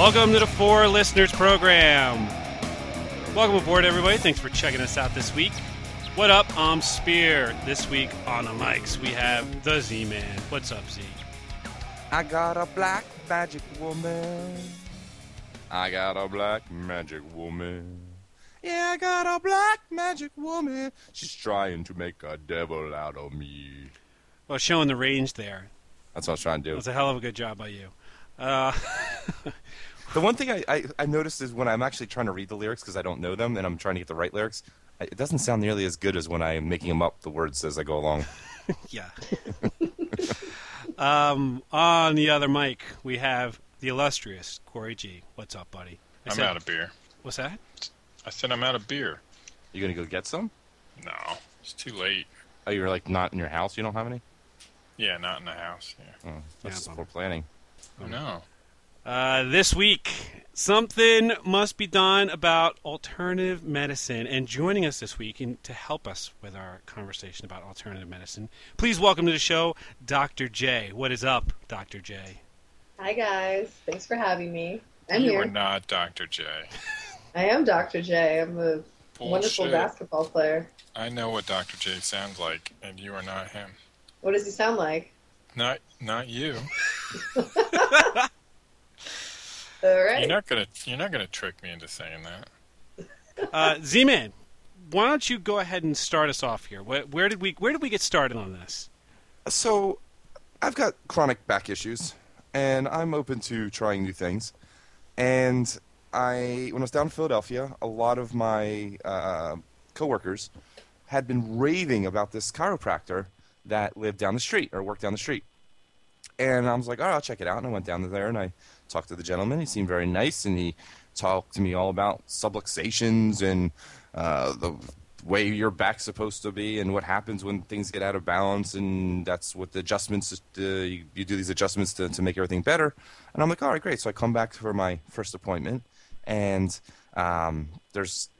Welcome to the Four Listeners Program. Welcome aboard, everybody. Thanks for checking us out this week. What up? I'm Spear. This week on the mics, we have the Z Man. What's up, Z? I got a black magic woman. I got a black magic woman. Yeah, I got a black magic woman. She's trying to make a devil out of me. Well, showing the range there. That's what I was trying to do. It was a hell of a good job by you. Uh, The one thing I, I, I noticed is when I'm actually trying to read the lyrics because I don't know them and I'm trying to get the right lyrics, I- it doesn't sound nearly as good as when I am making them up, the words as I go along. yeah. um, on the other mic, we have the illustrious Corey G. What's up, buddy? I I'm said- out of beer. What's that? I said I'm out of beer. You gonna go get some? No, it's too late. Oh, you're like not in your house. You don't have any. Yeah, not in the house. Yeah. Oh, that's Yeah, just poor planning. I know. Uh, this week, something must be done about alternative medicine. And joining us this week in, to help us with our conversation about alternative medicine, please welcome to the show Dr. J. What is up, Dr. J? Hi guys, thanks for having me. I'm you here. are not Dr. J. I am Dr. J. I'm a wonderful basketball player. I know what Dr. J sounds like, and you are not him. What does he sound like? Not, not you. All right. You're not gonna, you're not gonna trick me into saying that. Uh, Z Man, why don't you go ahead and start us off here? Where, where did we Where did we get started on this? So, I've got chronic back issues, and I'm open to trying new things. And I, when I was down in Philadelphia, a lot of my uh, coworkers had been raving about this chiropractor that lived down the street or worked down the street. And I was like, all right, I'll check it out. And I went down there and I talked to the gentleman. He seemed very nice, and he talked to me all about subluxations and uh, the way your back's supposed to be and what happens when things get out of balance. And that's what the adjustments, uh, you, you do these adjustments to, to make everything better. And I'm like, all right, great. So I come back for my first appointment, and um, there's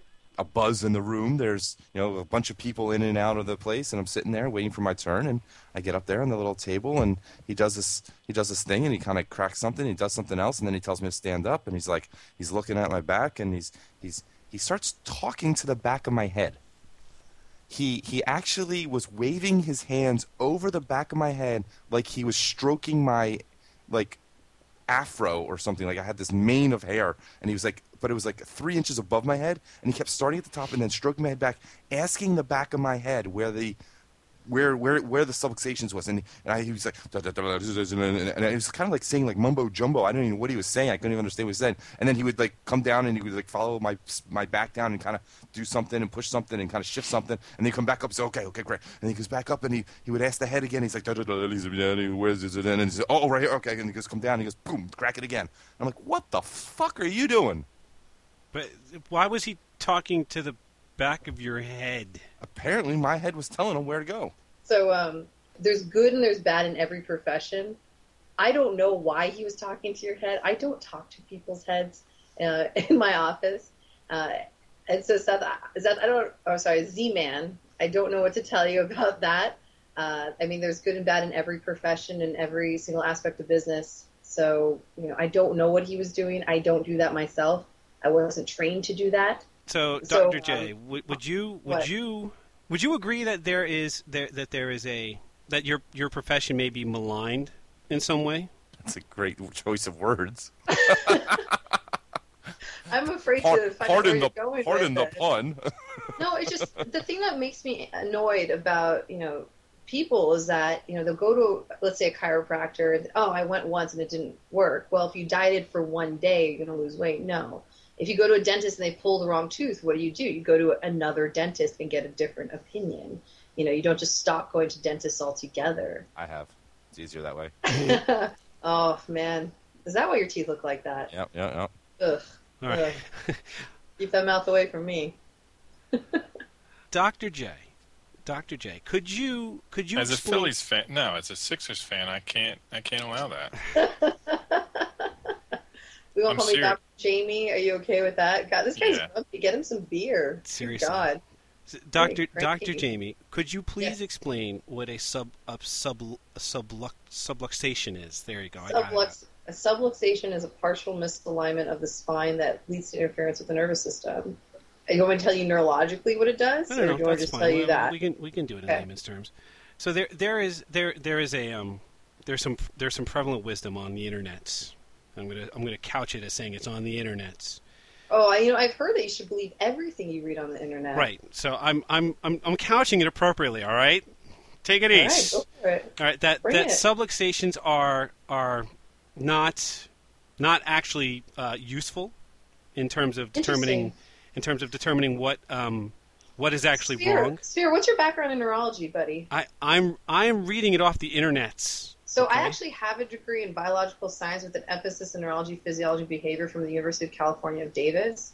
a buzz in the room. There's you know a bunch of people in and out of the place, and I'm sitting there waiting for my turn. And I get up there on the little table, and he does this he does this thing, and he kind of cracks something. He does something else, and then he tells me to stand up, and he's like he's looking at my back, and he's he's he starts talking to the back of my head. He he actually was waving his hands over the back of my head like he was stroking my like afro or something. Like I had this mane of hair, and he was like, but it was like three inches above my head, and he kept starting at the top and then stroking my head back, asking the back of my head where the where where where the subluxations was, and, and I, he was like, and it was kind of like saying like mumbo jumbo. I don't even know what he was saying. I couldn't even understand what he said. And then he would like come down and he would like follow my my back down and kind of do something and push something and kind of shift something, and then come back up. and say, okay, okay, great. And he goes back up and he, he would ask the head again. He's like, where's it? And he says, oh, right here, okay. And he goes, come down. And he goes, boom, crack it again. I'm like, what the fuck are you doing? But why was he talking to the back of your head? Apparently, my head was telling him where to go. So um, there's good and there's bad in every profession. I don't know why he was talking to your head. I don't talk to people's heads uh, in my office. Uh, and so Seth, Seth, I don't. Oh, sorry, Z Man. I don't know what to tell you about that. Uh, I mean, there's good and bad in every profession and every single aspect of business. So you know, I don't know what he was doing. I don't do that myself. I wasn't trained to do that. So, So, Dr. J, um, would, would you would what? you would you agree that there is there that there is a that your your profession may be maligned in some way? That's a great choice of words. I'm afraid Par- to find pardon where the you're going pardon the with it. pun. No, it's just the thing that makes me annoyed about you know people is that you know they'll go to let's say a chiropractor. And, oh, I went once and it didn't work. Well, if you dieted for one day, you're gonna lose weight. No. If you go to a dentist and they pull the wrong tooth, what do you do? You go to another dentist and get a different opinion. You know, you don't just stop going to dentists altogether. I have. It's easier that way. oh man, is that why your teeth look like that? Yep, yep, yep. Ugh. All right. Ugh. Keep that mouth away from me. Dr. J. Dr. J, could you could you As a Phillies fan, no, as a Sixers fan, I can't, I can't allow that. We won't I'm call me. Dr. Jamie. Are you okay with that? God, this guy's Yeah. grumpy. Get him some beer. Seriously. God. Dr. Dr. Jamie, could you please Yes. explain what a sub a sub a sublux, subluxation is? There you go. I got it. Sublux. A subluxation is a partial misalignment of the spine that leads to interference with the nervous system. Are you want me to tell you neurologically what it does, No, or do no, you want to just fine. tell you We- that? We can we can do it in Okay. layman's terms. So there there is there there is a um there's some there's some prevalent wisdom on the internet. I'm gonna I'm gonna couch it as saying it's on the internet. Oh, I, you know, I've heard that you should believe everything you read on the internet. Right. So I'm I'm I'm I'm couching it appropriately. All right. Take it easy. All right, go for it. All right, that Bring that it. subluxations are are not not actually uh, useful in terms of determining in terms of determining what um, what is actually Spear, wrong. Spear, what's your background in neurology, buddy? I, I'm I'm reading it off the internets. So Okay. I actually have a degree in biological science with an emphasis in neurology, physiology, behavior from the University of California of Davis.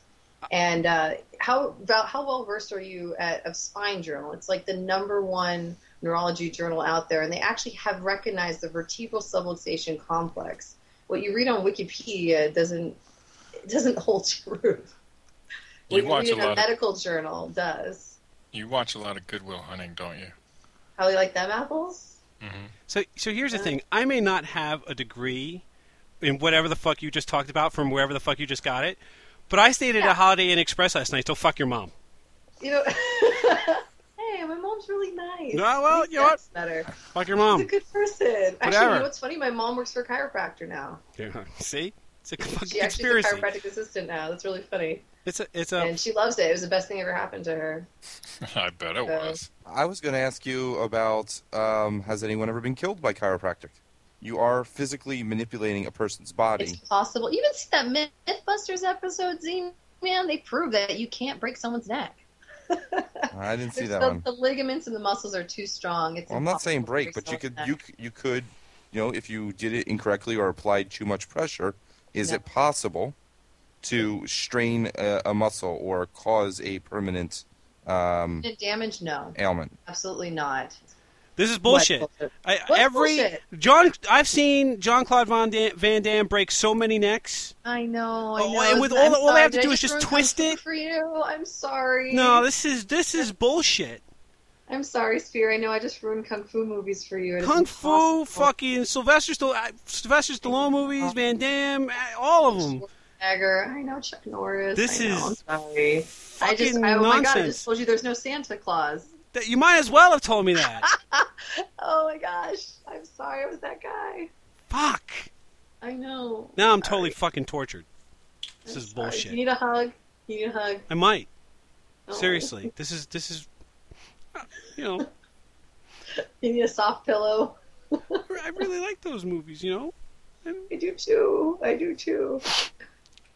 And uh, how how well versed are you at of Spine Journal? It's like the number one neurology journal out there, and they actually have recognized the vertebral subluxation complex. What you read on Wikipedia doesn't it doesn't hold true. You what watch you a read in a lot of medical journal does. you watch a lot of Goodwill Hunting, don't you? How do you like them apples? Hmm So so here's the thing. I may not have a degree in whatever the fuck you just talked about from wherever the fuck you just got it, but I stayed at Yeah. a Holiday Inn Express last night. So fuck your mom. You know, hey, my mom's really nice. No, well, you know what? Better. Fuck your mom. She's a good person. Actually, Whatever. you know what's funny? My mom works for a chiropractor now. Yeah, See, it's a fucking She actually is a chiropractic assistant now. That's really funny. It's a it's a And she loves it. It was the best thing ever happened to her. I bet it Uh, was. I was going to ask you about um, has anyone ever been killed by chiropractic? You are physically manipulating a person's body. It's possible. You didn't see that Mythbusters episode, Z man? They prove that you can't break someone's neck. I didn't see that the, one. the ligaments and the muscles are too strong. It's Well, I'm not saying break, but you could neck. you c- you could you know if you did it incorrectly or applied too much pressure, is No. it possible to strain a, a muscle or cause a permanent um, damage? No, ailment? absolutely not. this is bullshit. Bullshit? I, every bullshit? John, I've seen John Claude Van Damme, Van Damme break so many necks. I know. I Oh, know. and with I'm all- all they have to do is just just twist it? for you. I'm sorry. No, this is this is bullshit. I'm sorry, Spear. I know I just ruined kung fu movies for you. It is Kung Fu, impossible. fucking Sylvester Stallone, Sylvester Stallone movies, Van Damme, uh, all of them. I know Chuck Norris. This I is sorry. I just. I, oh my god! I just told you there's no Santa Claus. That- You might as well have told me that. Oh my gosh! I'm sorry. I was that guy. Fuck. I know. Now I'm Sorry. totally fucking tortured. This I'm is sorry. bullshit. You need a hug. You need a hug. I might. Oh. Seriously, this is this is, you know, You need a soft pillow. I really like those movies. You know. I do too. I do too.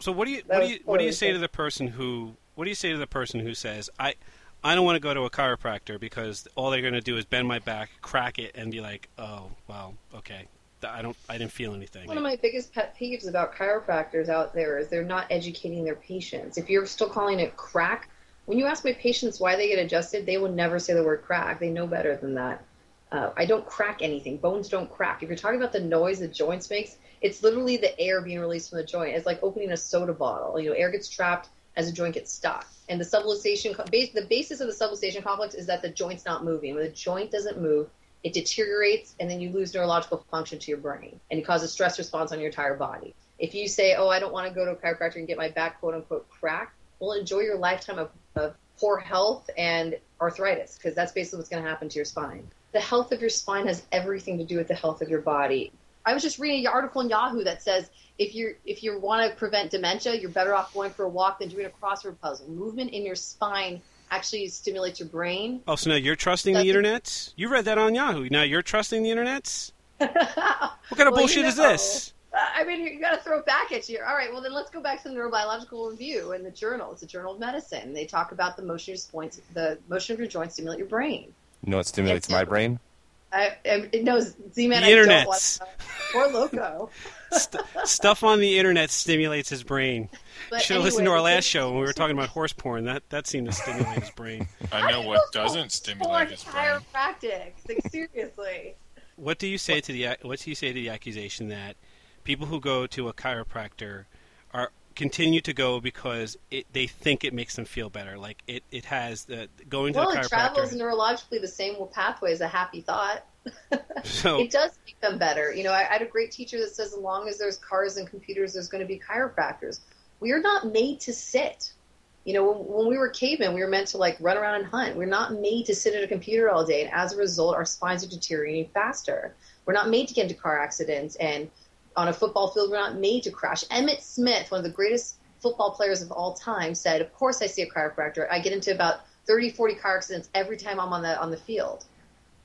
So what do you what do you what do you say to the person who what do you say to the person who says I I don't want to go to a chiropractor because all they're going to do is bend my back, crack it, and be like, oh well, okay, I don't I didn't feel anything. One of my biggest pet peeves about chiropractors out there is they're not educating their patients. If you're still calling it crack, when you ask my patients why they get adjusted, they will never say the word crack. They know better than that. Uh, I don't crack anything. Bones don't crack. If you're talking about the noise the joints makes, it's literally the air being released from the joint. It's like opening a soda bottle. You know, air gets trapped as a joint gets stuck. And the subluxation, the basis of the subluxation complex is that the joint's not moving. When the joint doesn't move, it deteriorates, and then you lose neurological function to your brain, and it causes stress response on your entire body. If you say, "Oh, I don't want to go to a chiropractor and get my back quote unquote cracked," well, enjoy your lifetime of, of poor health and arthritis, because that's basically what's going to happen to your spine. The health of your spine has everything to do with the health of your body. I was just reading an article in Yahoo that says if you if you want to prevent dementia, you're better off going for a walk than doing a crossword puzzle. Movement in your spine actually stimulates your brain. oh, so now you're trusting the Doesn't- internet? You read that on Yahoo. Now you're trusting the internet? what What kind of Well, you bullshit is this? I mean, you got to throw it back at you. All right, well then let's go back to the neurobiological review in the journal. It's a journal of medicine. They talk about the motion of your joints, the motion of your joints stimulate your brain. You know what stimulates Yes, my yes. brain? I, I it knows Z-Man. The I don't internets. want Poor loco. St- stuff on the internet stimulates his brain. But Should have listened to our last show when we were talking about horse porn. That that seemed to stimulate his brain. I know what doesn't stimulate his brain. chiropractic. Like seriously. What do you say to the what do you say to the accusation that people who go to a chiropractor are continue to go because it, they think it makes them feel better? Like it, it has the going to Well, the it travels neurologically the same pathway as a happy thought. So it does make them better. You know, I, I had a great teacher that says, as long as there's cars and computers, there's going to be chiropractors. We are not made to sit. You know, when, when we were cavemen, we were meant to like run around and hunt. We're not made to sit at a computer all day, and as a result, our spines are deteriorating faster. We're not made to get into car accidents, and on a football field, we're not made to crash. Emmitt Smith, one of the greatest football players of all time, said, "Of course, I see a chiropractor. I get into about 30, 40 car accidents every time I'm on the on the field."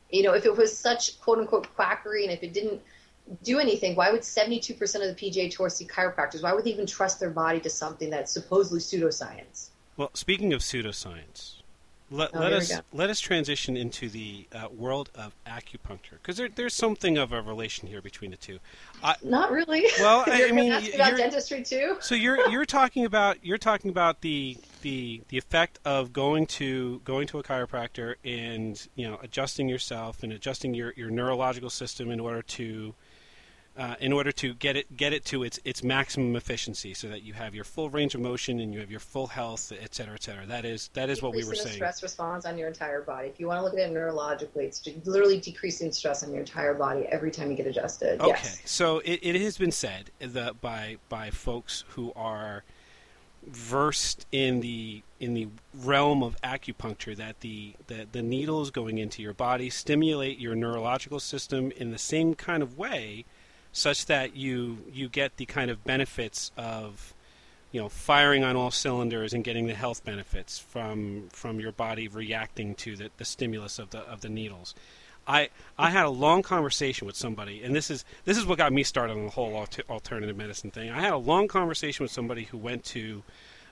You know, if it was such quote unquote quackery, and if it didn't do anything, why would 72% of the PGA Tour see chiropractors? Why would they even trust their body to something that's supposedly pseudoscience? Well, speaking of pseudoscience, let, Oh, let us let us transition into the uh, world of acupuncture because there, there's something of a relation here between the two. I, Not really. Well, I- I mean, ask about dentistry too. so you're you're talking about you're talking about the the the effect of going to going to a chiropractor and you know adjusting yourself and adjusting your, your neurological system in order to uh, in order to get it get it to its its maximum efficiency so that you have your full range of motion and you have your full health et cetera et cetera that is that is what we were the saying stress response on your entire body. If you want to look at it neurologically, it's literally decreasing stress on your entire body every time you get adjusted. Okay, Yes. so it, it has been said that by by folks who are versed in the in the realm of acupuncture that the, the the needles going into your body stimulate your neurological system in the same kind of way, such that you you get the kind of benefits of you know firing on all cylinders and getting the health benefits from from your body reacting to the, the stimulus of the of the needles. I I had a long conversation with somebody, and this is this is what got me started on the whole alternative medicine thing. I had a long conversation with somebody who went to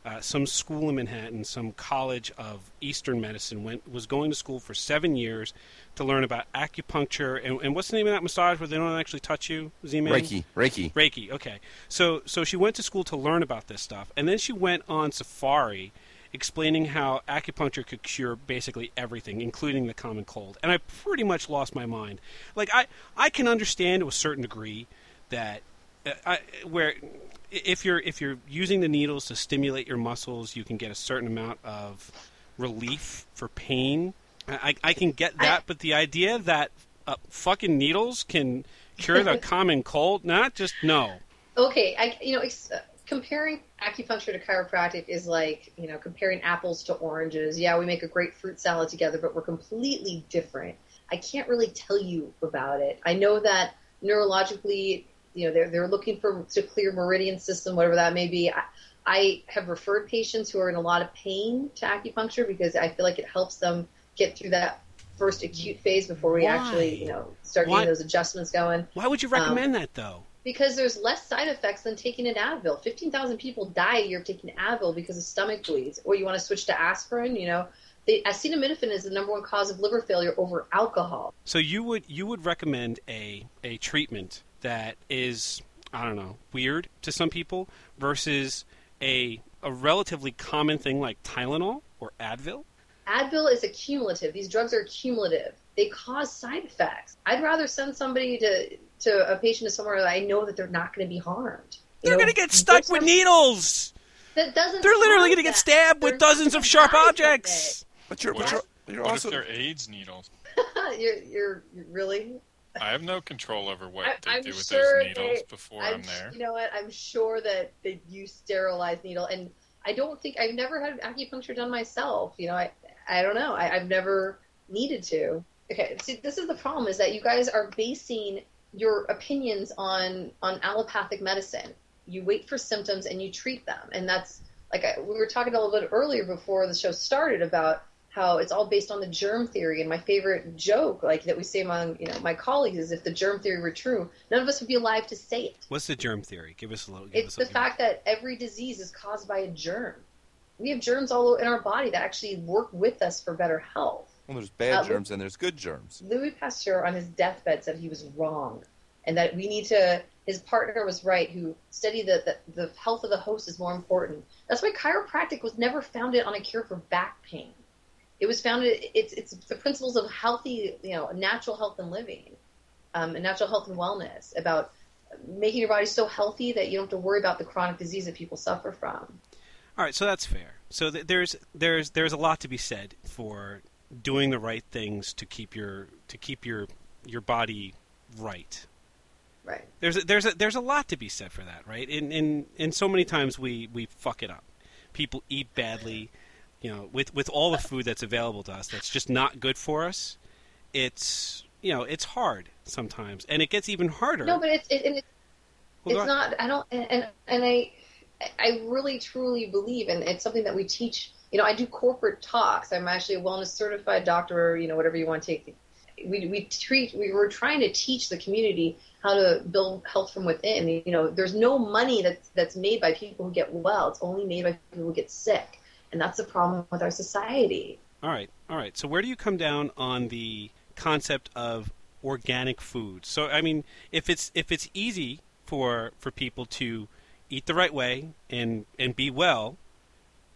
uh, some school in Manhattan, some college of Eastern medicine. Went was going to school for seven years to learn about acupuncture and, and what's the name of that massage where they don't actually touch you, Z-Man? Reiki, Reiki. Reiki. Okay. So so she went to school to learn about this stuff, and then she went on safari, explaining how acupuncture could cure basically everything, including the common cold. And I pretty much lost my mind. Like I I can understand to a certain degree that I, where if you're if you're using the needles to stimulate your muscles, you can get a certain amount of relief for pain. I, I can get that, I- but the idea that uh, fucking needles can cure the common cold, not just no. Okay, I you know ex- uh, comparing acupuncture to chiropractic is like you know comparing apples to oranges. Yeah, we make a great fruit salad together, but we're completely different. I can't really tell you about it. I know that neurologically, you know, they're they're looking for to clear meridian system, whatever that may be. I, I have referred patients who are in a lot of pain to acupuncture because I feel like it helps them get through that first acute phase before we Why? actually, you know, start Why? getting those adjustments going Why would you recommend um, that though? because there's less side effects than taking an Advil. 15,000 people die a year taking Advil because of stomach bleeds. Or you want to switch to aspirin, you know. The acetaminophen is the number one cause of liver failure over alcohol. So you would you would recommend a a treatment that is I don't know weird to some people versus a a relatively common thing like Tylenol or Advil. Advil is accumulative. These drugs are cumulative. They cause side effects. I'd rather send somebody to to a patient to somewhere that I know that they're not going to be harmed. You They're going to get stuck with some- needles. That doesn't. They're literally going to get stabbed with They're dozens of sharp objects. But you're, What but you're, you're What if they're AIDS needles? you're, you're you're really I have no control over what I- they I'm do with sure those needles they- before I'm, I'm, there. You know what? I'm sure that they use sterilized needle, and I don't think I've never had acupuncture done myself. You know, I I don't know. I, I've never needed to. Okay, see, this is the problem: is that you guys are basing your opinions on on allopathic medicine. You wait for symptoms and you treat them, and that's like I, we were talking a little bit earlier before the show started about how it's all based on the germ theory. And my favorite joke, like that we say among you know my colleagues, is if the germ theory were true, none of us would be alive to say it. What's the germ theory? Give us a little. Give It's us the a fact that every disease is caused by a germ. We have germs all in our body that actually work with us for better health. well, there's bad Uh, germs and there's good germs. Louis Pasteur on his deathbed said he was wrong, and that we need to. His partner was right, who studied that the, the health of the host is more important. That's why chiropractic was never founded on a cure for back pain. It was founded. It's it's the principles of healthy, you know, natural health and living, um, and natural health and wellness about making your body so healthy that you don't have to worry about the chronic disease that people suffer from. All right, so that's fair. So th- there's there's there's a lot to be said for doing the right things to keep your to keep your your body right. Right. There's a, there's a, there's a lot to be said for that, right? And and and so many times we we fuck it up. People eat badly, you know, with with all the food that's available to us that's just not good for us. It's you know it's hard sometimes, and it gets even harder. No, but it's it, and it's Well, it's not. I don't. And and, I I really truly believe, and it's something that we teach. You know, I do corporate talks. I'm actually a wellness certified doctor, or you know, whatever you want to take. We we treat. We were trying to teach the community how to build health from within. You know, there's no money that's that's made by people who get well. It's only made by people who get sick, and that's the problem with our society. All right, all right. So where do you come down on the concept of organic food? So I mean, if it's if it's easy for for people to eat the right way and and be well,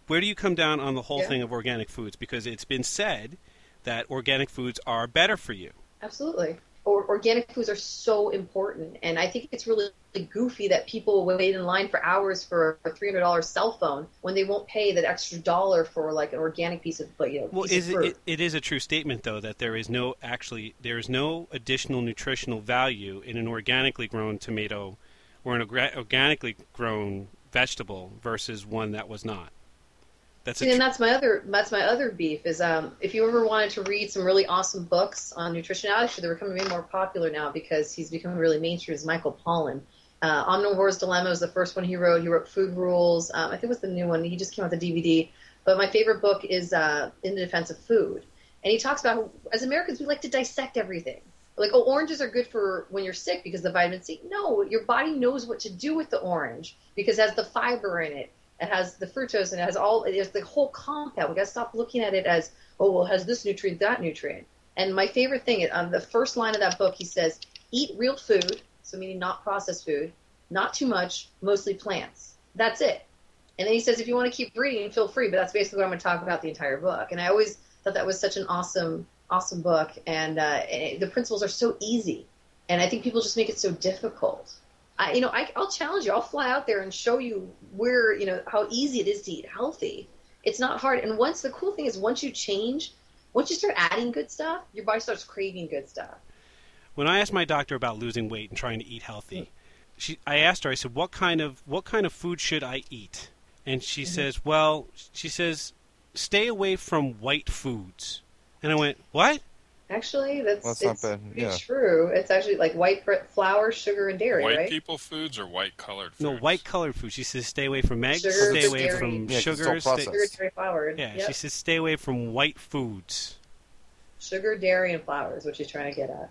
where do you come down on the whole Yeah. thing of organic foods? Because it's been said that organic foods are better for you. Absolutely. Or, organic foods are so important, and I think it's really really goofy that people wait in line for hours for a three hundred dollars cell phone when they won't pay that extra dollar for like an organic piece of but you know Well, is it, it, it is a true statement though that there is no actually there is no additional nutritional value in an organically grown tomato or an orga- organically grown vegetable versus one that was not. That's See, and that's my other that's my other beef is um, if you ever wanted to read some really awesome books on nutrition, actually they're becoming more popular now because he's becoming really mainstream. Is Michael Pollan. Uh, Omnivore's Dilemma was the first one he wrote. He wrote Food Rules. Um, I think it was the new one. He just came out with the DVD. But my favorite book is uh, In the Defense of Food, and he talks about how, as Americans we like to dissect everything. Like, oh, oranges are good for when you're sick because of the vitamin C. No, your body knows what to do with the orange because it has the fiber in it. It has the fructose and it has all. It has the whole compound. We got to stop looking at it as, oh, well, has this nutrient, that nutrient. And my favorite thing on the first line of that book, he says, "Eat real food, so meaning not processed food, not too much, mostly plants. That's it." And then he says, if you want to keep reading, feel free. But that's basically what I'm going to talk about the entire book. And I always thought that was such an awesome, awesome book. And, uh, it, the principles are so easy. And I think people just make it so difficult. I, you know, I, I'll challenge you. I'll fly out there and show you where, you know, how easy it is to eat healthy. It's not hard. And once the cool thing is, once you change, once you start adding good stuff, your body starts craving good stuff. when I asked my doctor about losing weight and trying to eat healthy, she I asked her I said what kind of what kind of food should I eat? And she Mm-hmm. says, "Well, she says stay away from white foods." And I went, "What?" Actually, that's, Well, that's not it's bad, yeah. true. It's actually like white fr- flour, sugar, and dairy, White right? people foods or white colored foods? No, white colored food. She says stay away from eggs, Sugar, stay away dairy. from Yeah, 'cause it's sugar, all stay. Sugar, dairy, flour. yeah. Yep. She says stay away from white foods Sugar, dairy, and flour is what she's trying to get at.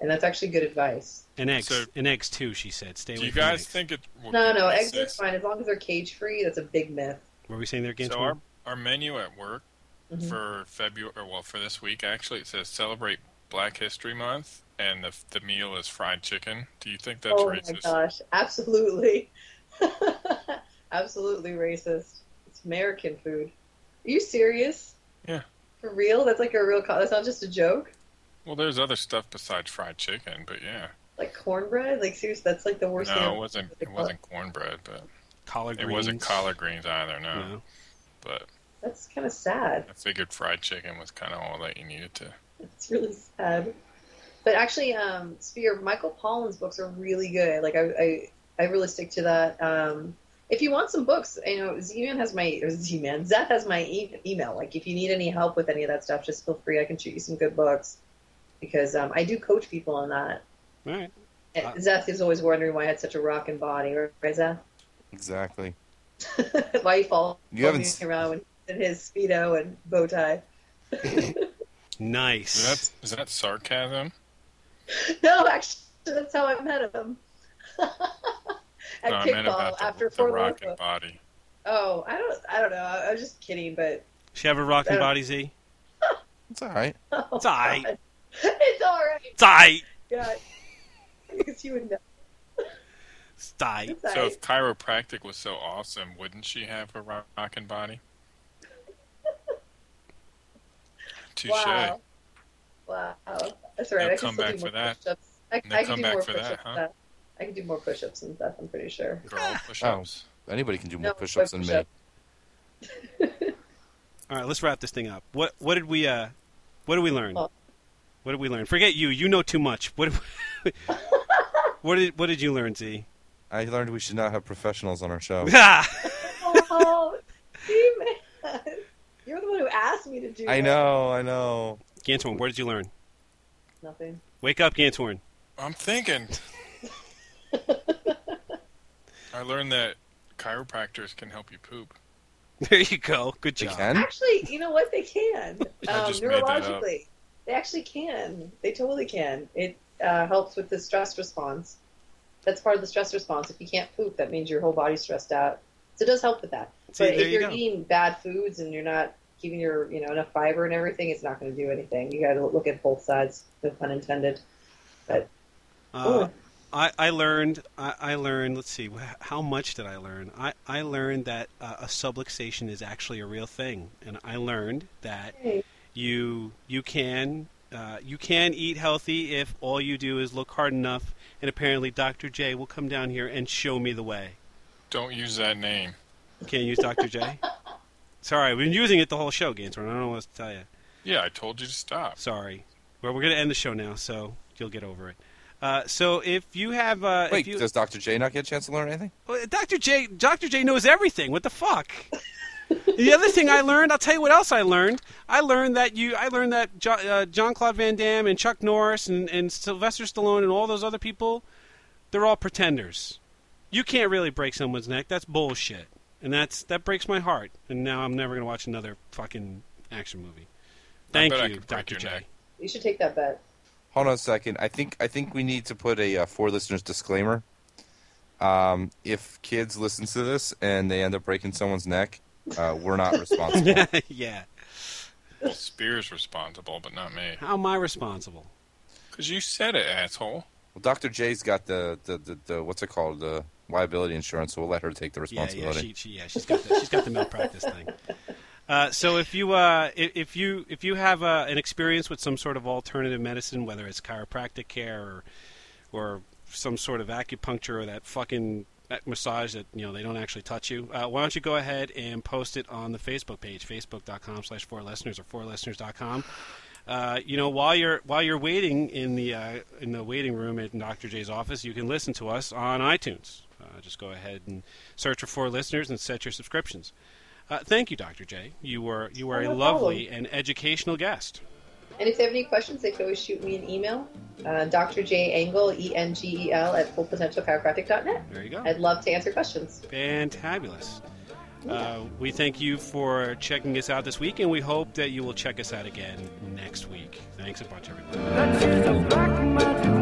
And that's actually good advice. and eggs So- and eggs too. She said stay away. Do away you guys eggs. think it? would No, no, eggs are fine as long as they're cage free. That's a big myth. Were we saying they're against So our, our menu at work Mhm. for February, or well, for this week actually, it says celebrate Black History Month, and the the meal is fried chicken. Do you think that's oh racist? my gosh, absolutely, absolutely racist. It's American food. Are you serious? Yeah. For real? That's like a real. Co- that's not just a joke. Well, there's other stuff besides fried chicken, but yeah. Like cornbread? Like seriously, that's like the worst. No, thing it wasn't. It wasn't cornbread, but collard it greens. wasn't collard greens either. No, No. but That's kind of sad. I figured fried chicken was kind of all that you needed to. It's really sad. But actually, um, Spear, Michael Pollan's books are really good. Like I, I, I really stick to that. Um, if you want some books, you know, Z-Man has my or Z-Man, Zeth has my e- email. Like if you need any help with any of that stuff, just feel free. I can shoot you some good books because um, I do coach people on that. All right. And Uh, Zeth is always wondering why I had such a rocking body, right, Zeth? Exactly. why he falls You haven't around when, in his speedo and bow tie. Nice. Is that is that sarcasm? No, actually, that's how I met him. At no, kickball the, after the Fort rockin' Locust. body. Oh, I don't, I don't know. I, I was just kidding, but she have a rocking body, Z? It's all right. oh, It's all right. God. It's all right. It's aight. God, because you would know. It's aight. It's all So right. if chiropractic was so awesome, wouldn't she have a rockin' body? Touche. Wow. Wow. That's all right. No I can still comeback do more for that. push-ups. I, No I can do more for push-ups that, huh? I can do more push-ups than that. I'm pretty sure. Girl push-ups. Anybody can do more No, push-ups than me. push-up. All right, let's wrap this thing up. What what did we uh what did we learn? Well- What did we learn? Forget you. You know too much. What? what did What did you learn, Z? I learned we should not have professionals on our show. Oh, see, man. You're the one who asked me to do I that. know, I know. Gantorn, what did you learn? Nothing. Wake up, Gantorn. I'm thinking. I learned that chiropractors can help you poop. There you go. Good They job. can? Actually, you know what? They can. I Um, just made that up. neurologically, they actually can. They totally can. It uh, helps with the stress response. That's part of the stress response. If you can't poop, that means your whole body's stressed out. So it does help with that. See, but if you you're go. eating bad foods and you're not keeping your you know enough fiber and everything, it's not going to do anything. You got to look at both sides, no pun intended. But Uh, I, I learned. I, I learned. Let's see. How much did I learn? I, I learned that uh, a subluxation is actually a real thing, and I learned that hey, you you can uh, you can eat healthy if all you do is look hard enough. And apparently, Dr. J will come down here and show me the way. Don't use that name. Can't use Dr. J. Sorry, we've been using it the whole show, Gansford. I don't know what to tell you. Yeah, I told you to stop. Sorry. Well, we're going to end the show now, so you'll get over it. Uh, so if you have, uh, Wait, if you, does Dr. J not get a chance to learn anything? Well, Dr. J, Dr. J knows everything. What the fuck? the other thing I learned, I'll tell you what else I learned. I learned that you, I learned that jo- uh, John Claude Van Damme and Chuck Norris and, and Sylvester Stallone and all those other people, they're all pretenders. You can't really break someone's neck. That's bullshit, and that's that breaks my heart. And now I'm never gonna watch another fucking action movie. Thank you, Dr. J. neck. you should take that bet. Hold on a second. I think I think we need to put a uh, for listeners disclaimer. Um, if kids listen to this and they end up breaking someone's neck, uh, we're not responsible. yeah. Spear's responsible, but not me. How am I responsible? Because you said it, asshole. well, Dr. J's got the, the, the, the what's it called the liability insurance, so we'll let her take the responsibility. Yeah, yeah, she, she, yeah, she's got the, she's got the malpractice thing. Uh, so if you uh, if, you if you have uh, an experience with some sort of alternative medicine, whether it's chiropractic care or or some sort of acupuncture or that fucking that massage that you know they don't actually touch you, uh, why don't you go ahead and post it on the Facebook page, facebook.com slash four listeners or four listeners.com. Uh, you know, while you're while you're waiting in the uh, in the waiting room at Dr. J's office, you can listen to us on iTunes. Uh, just go ahead and search for four listeners and set your subscriptions. Uh, thank you, Dr. J. You were you were Oh, a no lovely and educational guest. And if they have any questions, they can always shoot me an email. Uh, Dr. J Engel, E N G E L, at fullpotentialchiropractic.net. There you go. I'd love to answer questions. Fantabulous. Uh, we thank you for checking us out this week, and we hope that you will check us out again next week. Thanks a bunch, everybody.